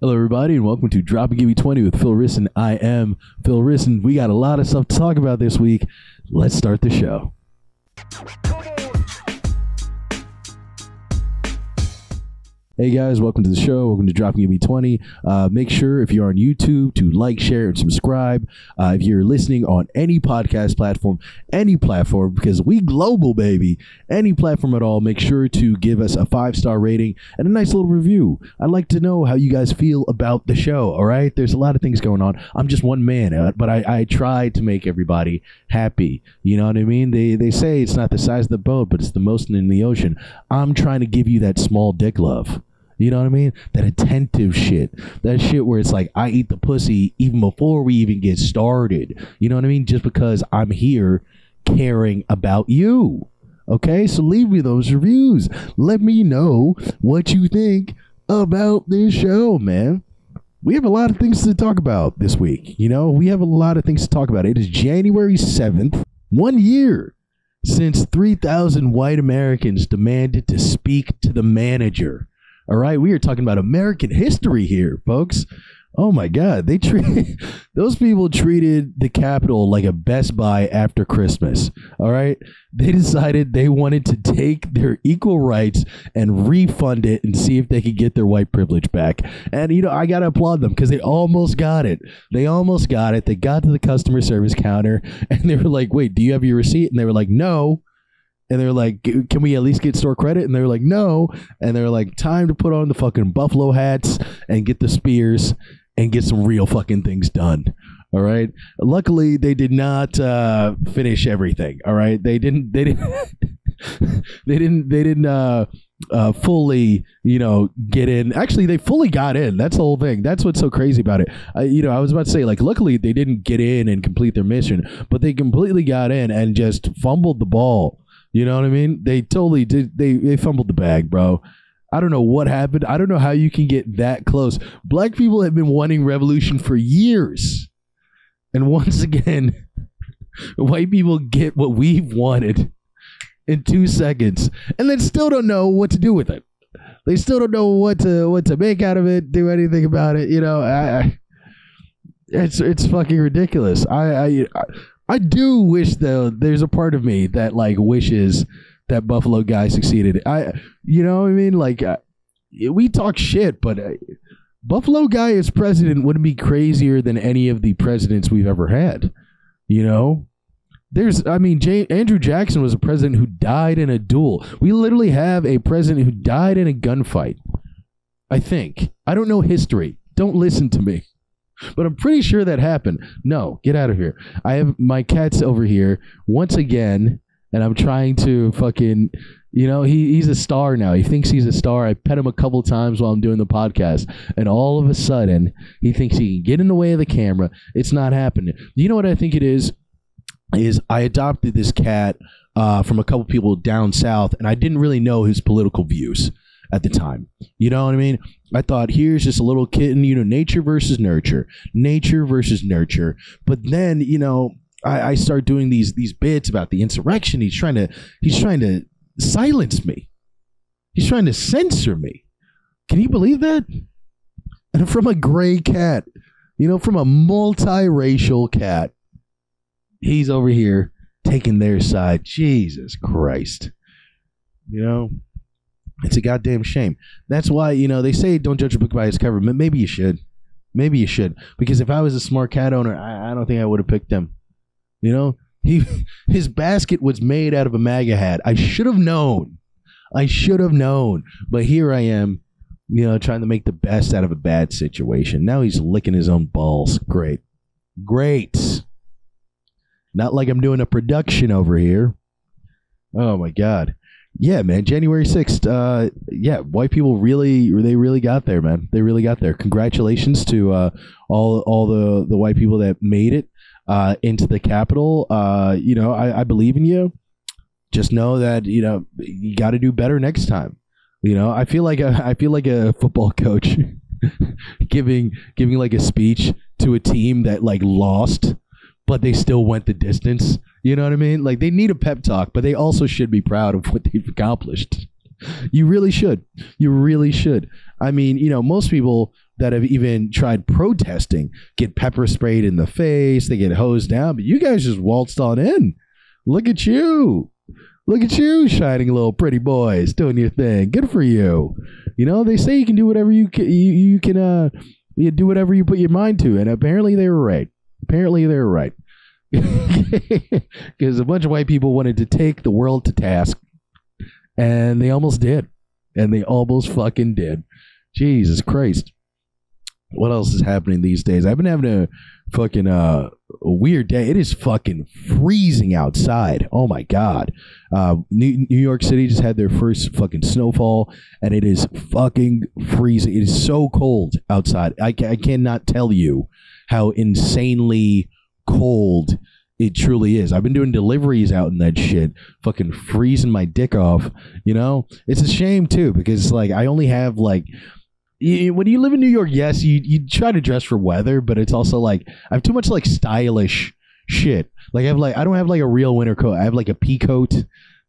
Hello, everybody, and welcome to Drop and Give Me 20 with Phil Risson. I am Phil Risson. We got a lot of stuff to talk about this week. Let's start the show. Hey guys, welcome to the show. Welcome to Dropping Give Me 20. Uh, make sure if you're on YouTube to like, share, and subscribe. Uh, if you're listening on any podcast platform, any platform, because we global, baby, any platform at all, make sure to give us a five star rating and a nice little review. I'd like to know how you guys feel about the show, all right? There's a lot of things going on. I'm just one man, uh, but I, I try to make everybody happy. You know what I mean? They, they say it's not the size of the boat, but it's the motion in the ocean. I'm trying to give you that small dick love. You know what I mean? That attentive shit. That shit where it's like I eat the pussy even before we even get started. You know what I mean? Just because I'm here caring about you. Okay? So leave me those reviews. Let me know what you think about this show, man. We have a lot of things to talk about this week. You know, we have a lot of things to talk about. It is January 7th, one year since 3,000 white Americans demanded to speak to the manager. All right, we are talking about American history here, folks. Oh my God, they treat those people treated the Capitol like a Best Buy after Christmas. All right, they decided they wanted to take their equal rights and refund it and see if they could get their white privilege back. And you know, I gotta applaud them because they almost got it. They almost got it. They got to the customer service counter and they were like, "Wait, do you have your receipt?" And they were like, "No." And they're like, "Can we at least get store credit?" And they're like, "No." And they're like, "Time to put on the fucking buffalo hats and get the spears and get some real fucking things done." All right. Luckily, they did not uh, finish everything. All right. They didn't. They didn't. they didn't. They didn't. Uh, uh, fully, you know, get in. Actually, they fully got in. That's the whole thing. That's what's so crazy about it. Uh, you know, I was about to say, like, luckily they didn't get in and complete their mission, but they completely got in and just fumbled the ball. You know what I mean? They totally did. They they fumbled the bag, bro. I don't know what happened. I don't know how you can get that close. Black people have been wanting revolution for years, and once again, white people get what we've wanted in two seconds, and then still don't know what to do with it. They still don't know what to what to make out of it, do anything about it. You know, I, I it's it's fucking ridiculous. I, I, I do wish though. There's a part of me that like wishes that Buffalo guy succeeded. I, you know, what I mean, like uh, we talk shit, but uh, Buffalo guy as president wouldn't be crazier than any of the presidents we've ever had. You know, there's, I mean, J- Andrew Jackson was a president who died in a duel. We literally have a president who died in a gunfight. I think. I don't know history. Don't listen to me but I'm pretty sure that happened. No, get out of here. I have my cat's over here once again, and I'm trying to fucking, you know, he, he's a star now. He thinks he's a star. I pet him a couple times while I'm doing the podcast, and all of a sudden, he thinks he can get in the way of the camera. It's not happening. You know what I think it is? Is I adopted this cat uh, from a couple people down south, and I didn't really know his political views at the time. You know what I mean? I thought here's just a little kitten, you know, nature versus nurture, nature versus nurture. But then, you know, I, I start doing these these bits about the insurrection. He's trying to he's trying to silence me. He's trying to censor me. Can you believe that? And from a gray cat, you know, from a multiracial cat, he's over here taking their side. Jesus Christ. You know, it's a goddamn shame. That's why, you know, they say don't judge a book by its cover, but maybe you should. Maybe you should. Because if I was a smart cat owner, I, I don't think I would have picked him. You know? He his basket was made out of a MAGA hat. I should have known. I should have known. But here I am, you know, trying to make the best out of a bad situation. Now he's licking his own balls. Great. Great. Not like I'm doing a production over here. Oh my god. Yeah, man. January sixth. Uh, yeah, white people really, they really got there, man. They really got there. Congratulations to uh, all all the the white people that made it uh, into the Capitol. Uh, you know, I, I believe in you. Just know that you know you got to do better next time. You know, I feel like a, I feel like a football coach giving giving like a speech to a team that like lost, but they still went the distance you know what I mean? Like they need a pep talk, but they also should be proud of what they've accomplished. you really should. You really should. I mean, you know, most people that have even tried protesting get pepper sprayed in the face, they get hosed down, but you guys just waltzed on in. Look at you. Look at you, shining little pretty boys, doing your thing. Good for you. You know, they say you can do whatever you can, you, you can uh you do whatever you put your mind to, and apparently they were right. Apparently they were right. Because a bunch of white people wanted to take the world to task, and they almost did. And they almost fucking did. Jesus Christ. What else is happening these days? I've been having a fucking uh, a weird day. It is fucking freezing outside. Oh my god. Uh, New, New York City just had their first fucking snowfall, and it is fucking freezing. It is so cold outside. I, I cannot tell you how insanely cold it truly is. I've been doing deliveries out in that shit, fucking freezing my dick off. You know, it's a shame too because like I only have like. You, when you live in New York, yes, you you try to dress for weather, but it's also like I have too much like stylish shit. Like I have like I don't have like a real winter coat. I have like a pea coat.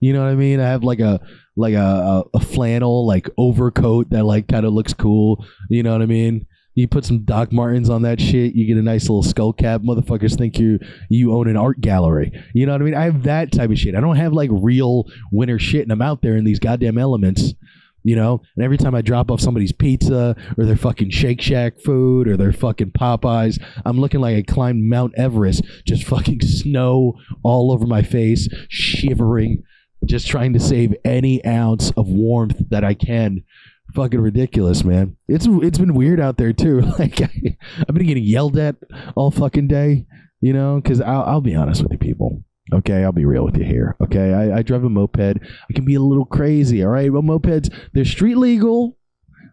You know what I mean? I have like a like a, a, flannel like overcoat that like kind of looks cool. You know what I mean? You put some Doc Martens on that shit. You get a nice little skull cap. Motherfuckers think you you own an art gallery. You know what I mean? I have that type of shit. I don't have like real winter shit, and I'm out there in these goddamn elements. You know, and every time I drop off somebody's pizza or their fucking Shake Shack food or their fucking Popeyes, I'm looking like I climbed Mount Everest, just fucking snow all over my face, shivering, just trying to save any ounce of warmth that I can fucking ridiculous, man. It's it's been weird out there too. Like I, I've been getting yelled at all fucking day, you know. Because I'll, I'll be honest with you, people. Okay, I'll be real with you here. Okay, I, I drive a moped. I can be a little crazy. All right, well, mopeds they're street legal.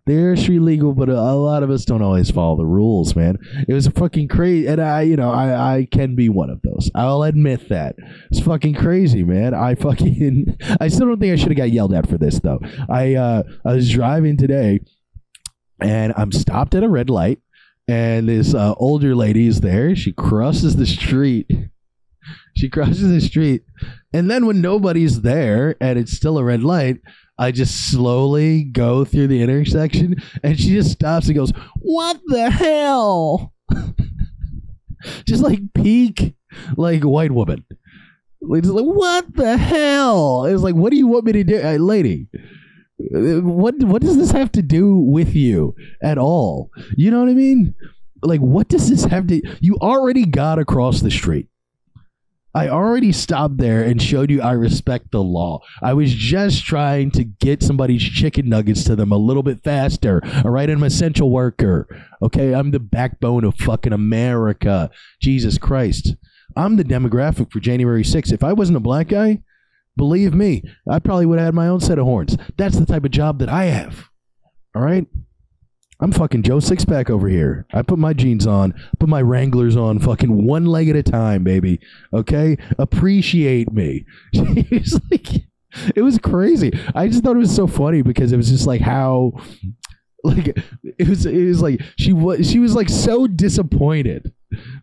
They're street legal, but a, lot of us don't always follow the rules, man. It was fucking crazy, and I, you know, I, I can be one of those. I'll admit that it's fucking crazy, man. I fucking, I still don't think I should have got yelled at for this though. I, uh, I was driving today, and I'm stopped at a red light, and this uh, older lady is there. She crosses the street. She crosses the street, and then when nobody's there and it's still a red light, I just slowly go through the intersection and she just stops and goes, What the hell? just like peak, like white woman. Like, like, what the hell? It was like, what do you want me to do? Uh, lady, what what does this have to do with you at all? You know what I mean? Like, what does this have to? You already got across the street. I already stopped there and showed you I respect the law. I was just trying to get somebody's chicken nuggets to them a little bit faster. All right, I'm an essential worker. Okay, I'm the backbone of fucking America. Jesus Christ. I'm the demographic for January 6th. If I wasn't a black guy, believe me, I probably would have had my own set of horns. That's the type of job that I have. All right? I'm fucking Joe Sixpack over here. I put my jeans on, put my Wranglers on, fucking one leg at a time, baby. Okay, appreciate me. It's like, it was crazy. I just thought it was so funny because it was just like how, like it was. It was like she was. She was like so disappointed.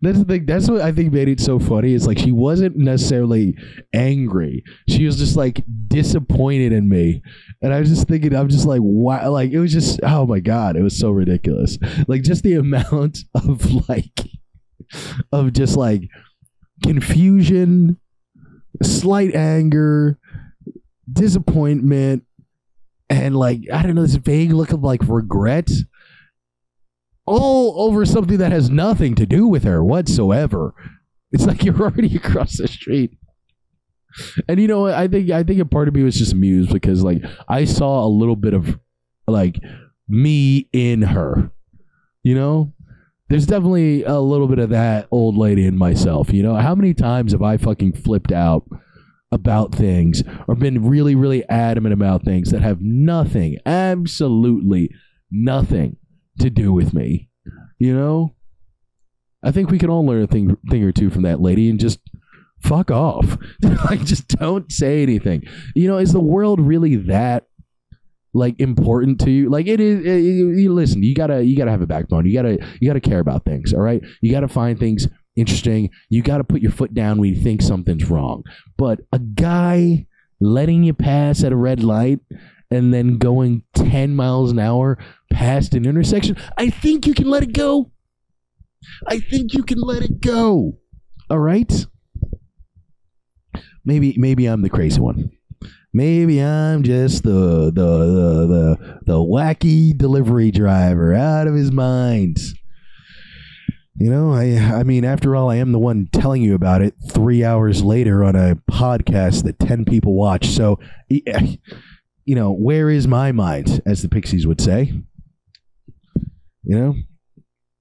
That's the thing. That's what I think made it so funny. It's like she wasn't necessarily angry. She was just like disappointed in me. And I was just thinking, I'm just like, why? Like, it was just, oh my God, it was so ridiculous. Like, just the amount of like, of just like confusion, slight anger, disappointment, and like, I don't know, this vague look of like regret all over something that has nothing to do with her whatsoever. It's like you're already across the street. And you know what? I think I think a part of me was just amused because like I saw a little bit of like me in her. You know? There's definitely a little bit of that old lady in myself, you know? How many times have I fucking flipped out about things or been really really adamant about things that have nothing, absolutely nothing to do with me. You know? I think we can all learn a thing thing or two from that lady and just fuck off. like just don't say anything. You know, is the world really that like important to you? Like it is it, you, you listen, you got to you got to have a backbone. You got to you got to care about things, all right? You got to find things interesting. You got to put your foot down when you think something's wrong. But a guy letting you pass at a red light and then going 10 miles an hour past an intersection, I think you can let it go. I think you can let it go. All right? Maybe maybe I'm the crazy one. Maybe I'm just the the the the, the wacky delivery driver out of his mind. You know, I I mean, after all, I am the one telling you about it three hours later on a podcast that ten people watch. So, you know, where is my mind, as the Pixies would say? You know,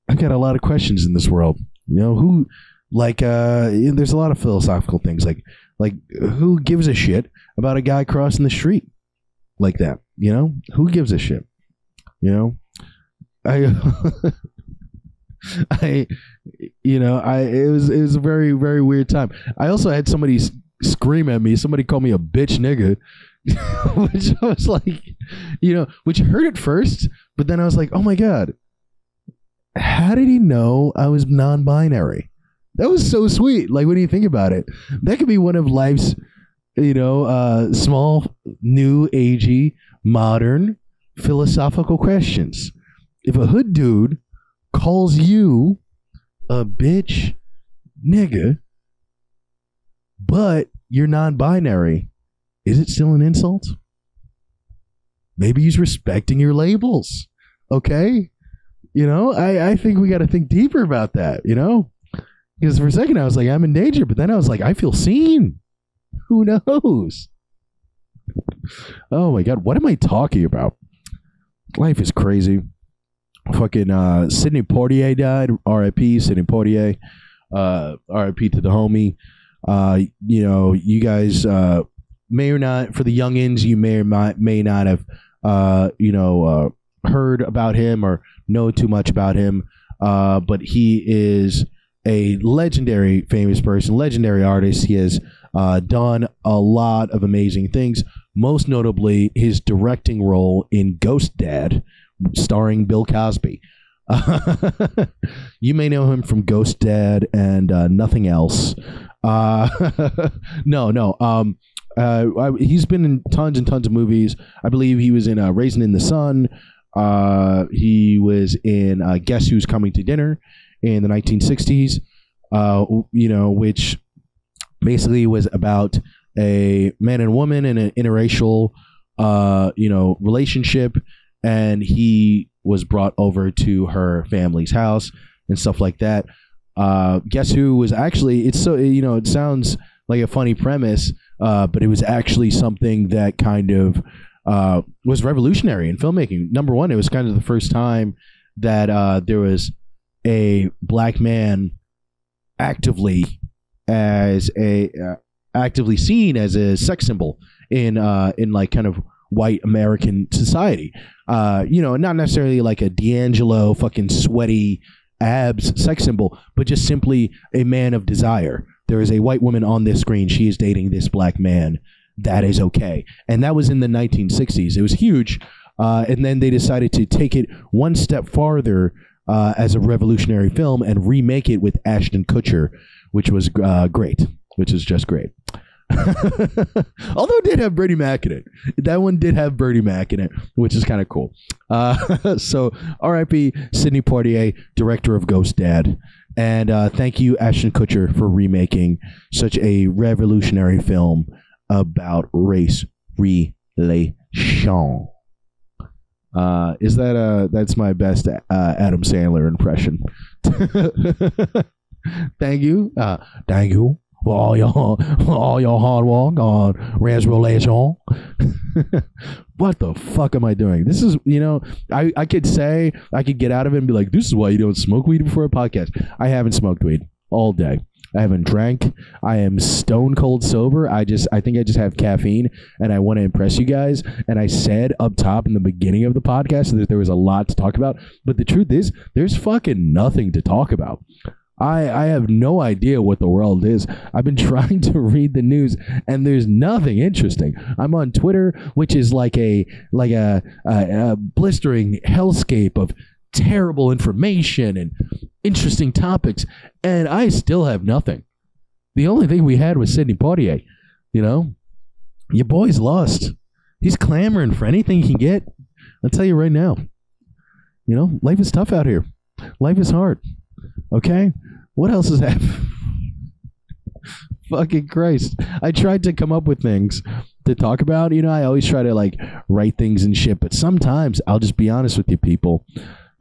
I've got a lot of questions in this world. You know, who like uh there's a lot of philosophical things like like who gives a shit about a guy crossing the street like that? You know, who gives a shit? You know, I I you know, I it was it was a very very weird time. I also had somebody scream at me. Somebody called me a bitch nigga. which I was like, you know, which hurt at first, but then I was like, oh my god, how did he know I was non-binary? That was so sweet. Like when you think about it, that could be one of life's, you know, uh, small, new, agey, modern philosophical questions. If a hood dude calls you a bitch nigga, but you're non-binary, is it still an insult? Maybe he's respecting your labels. Okay? You know, I, I think we got to think deeper about that, you know? Because for a second I was like, I'm in danger, but then I was like, I feel seen. Who knows? Oh my God, what am I talking about? Life is crazy. Fucking uh, Sidney Poitier died. R.I.P. Sidney Poitier. Uh, R.I.P. to the homie. Uh, you know, you guys uh, may or not, for the youngins, you may or not, may not have, uh, you know, uh, heard about him or know too much about him. Uh, but he is a legendary famous person, legendary artist. He has uh, done a lot of amazing things, most notably his directing role in Ghost Dad, starring Bill Cosby. you may know him from Ghost Dad and uh, nothing else. Uh, no, no. Um, uh, I, he's been in tons and tons of movies. I believe he was in uh, Raisin in the Sun. Uh, he was in Guess Who's Coming to Dinner in the 1960s, uh, you know, which basically was about a man and woman in an interracial, uh, you know, relationship, and he was brought over to her family's house and stuff like that. Uh, guess who was actually? It's so you know, it sounds like a funny premise, uh, but it was actually something that kind of uh, was revolutionary in filmmaking. Number one, it was kind of the first time that uh, there was a black man actively as a uh, actively seen as a sex symbol in uh, in like kind of white American society. Uh, you know, not necessarily like a D'Angelo fucking sweaty abs sex symbol, but just simply a man of desire. There is a white woman on this screen. She is dating this black man. That is okay. And that was in the 1960s. It was huge. Uh, and then they decided to take it one step farther uh, as a revolutionary film and remake it with Ashton Kutcher, which was uh, great, which is just great. Although it did have Bernie Mac in it. That one did have Bernie Mac in it, which is kind of cool. Uh, so, RIP Sidney Poitier, director of Ghost Dad. And uh, thank you, Ashton Kutcher, for remaking such a revolutionary film about race relation. Uh, is that uh that's my best uh, Adam Sandler impression. thank you. Uh, thank you for all your for all your hard work on race what the fuck am I doing? This is you know I I could say I could get out of it and be like this is why you don't smoke weed before a podcast. I haven't smoked weed all day. I haven't drank. I am stone cold sober. I just I think I just have caffeine and I want to impress you guys. And I said up top in the beginning of the podcast that there was a lot to talk about, but the truth is there's fucking nothing to talk about. I, I have no idea what the world is. I've been trying to read the news and there's nothing interesting. I'm on Twitter, which is like a like a, a, a blistering hellscape of terrible information and interesting topics, and I still have nothing. The only thing we had was Sidney Poitier. You know, your boys lost. He's clamoring for anything he can get. I'll tell you right now. You know, life is tough out here. Life is hard. Okay? What else is happening? Fucking Christ. I tried to come up with things to talk about. You know, I always try to like write things and shit, but sometimes I'll just be honest with you people.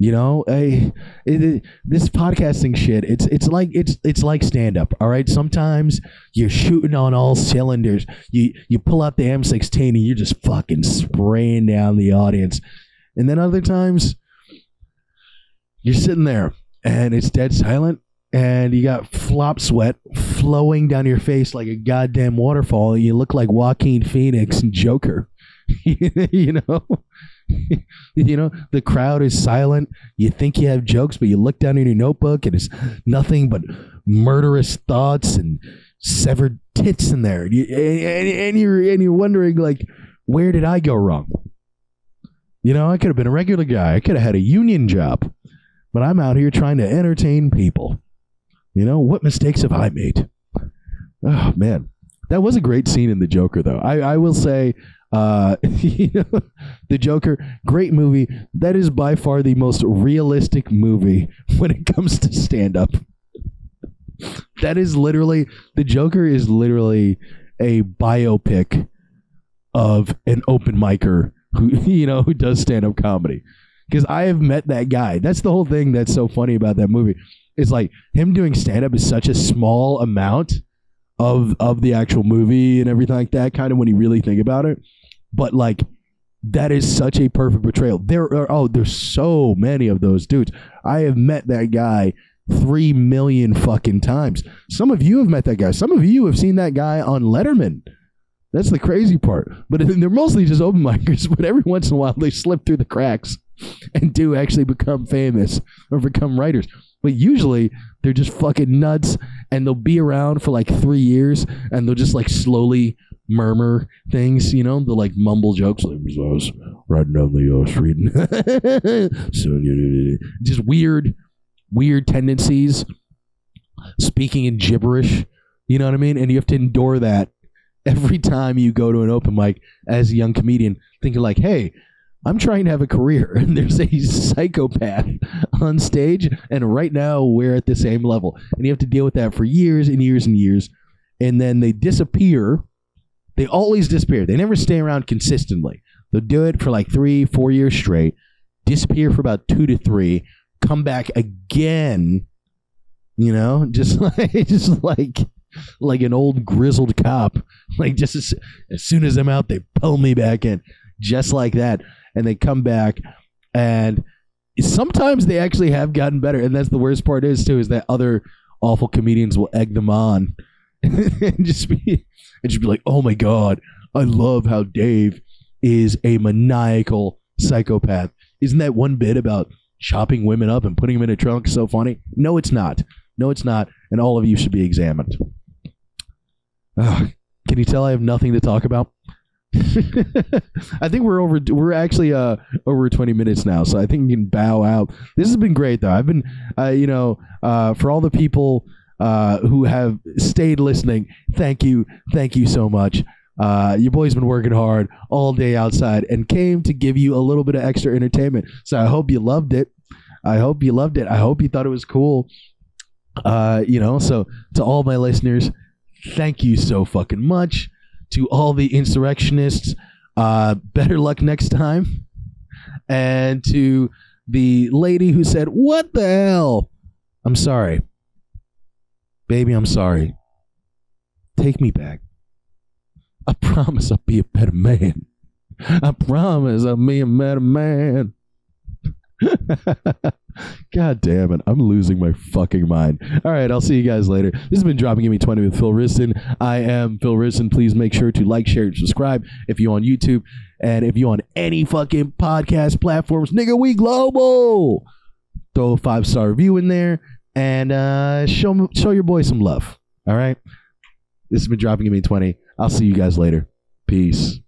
You know, I, it, it, this podcasting shit, it's it's like it's it's like stand up. All right, sometimes you're shooting on all cylinders. You you pull out the M16 and you're just fucking spraying down the audience, and then other times you're sitting there and it's dead silent and you got flop sweat flowing down your face like a goddamn waterfall. You look like Joaquin Phoenix and Joker. you know, you know the crowd is silent. You think you have jokes, but you look down in your notebook and it's nothing but murderous thoughts and severed tits in there. And, you, and, and you're and you're wondering like, where did I go wrong? You know, I could have been a regular guy. I could have had a union job, but I'm out here trying to entertain people. You know, what mistakes have I made? Oh man, that was a great scene in The Joker, though. I, I will say, uh, The Joker, great movie. That is by far the most realistic movie when it comes to stand up. That is literally The Joker is literally a biopic of an open micer who you know who does stand up comedy. Because I have met that guy. That's the whole thing that's so funny about that movie is like him doing stand up is such a small amount of of the actual movie and everything like that kind of when you really think about it but like that is such a perfect portrayal. There are oh there's so many of those dudes. I have met that guy three million fucking times. Some of you have met that guy. Some of you have seen that guy on letterman. That's the crazy part. But they're mostly just open micers but every once in a while they slip through the cracks and do actually become famous or become writers. But usually they're just fucking nuts and they'll be around for like three years and they'll just like slowly murmur things, you know, they'll like mumble jokes like I was riding down the uh, street. Just weird, weird tendencies, speaking in gibberish, you know what I mean? And you have to endure that every time you go to an open mic as a young comedian, thinking like, hey, I'm trying to have a career, and there's a psychopath on stage, and right now we're at the same level, and you have to deal with that for years and years and years, and then they disappear. They always disappear. They never stay around consistently. They'll do it for like three, four years straight, disappear for about two to three, come back again. You know, just like just like like an old grizzled cop. Like just as, as soon as I'm out, they pull me back in, just like that and they come back and sometimes they actually have gotten better and that's the worst part is too is that other awful comedians will egg them on and just be and just be like oh my god i love how dave is a maniacal psychopath isn't that one bit about chopping women up and putting them in a trunk so funny no it's not no it's not and all of you should be examined Ugh. can you tell i have nothing to talk about I think we're over. We're actually uh over twenty minutes now, so I think we can bow out. This has been great, though. I've been, uh, you know, uh, for all the people uh, who have stayed listening, thank you, thank you so much. Uh, your boy's been working hard all day outside and came to give you a little bit of extra entertainment. So I hope you loved it. I hope you loved it. I hope you thought it was cool. Uh, you know, so to all my listeners, thank you so fucking much to all the insurrectionists, uh, better luck next time. And to the lady who said, What the hell? I'm sorry. Baby, I'm sorry. Take me back. I promise I'll be a better man. I promise I'll be a better man. God damn it. I'm losing my fucking mind. All right, I'll see you guys later. This has been Dropping Gimme 20 with Phil Riston. I am Phil Riston. Please make sure to like, share, and subscribe if you're on YouTube. And if you're on any fucking podcast platforms, nigga, we global. Throw a five star review in there and uh, show, show your boy some love. All right? This has been Dropping Gimme 20. I'll see you guys later. Peace.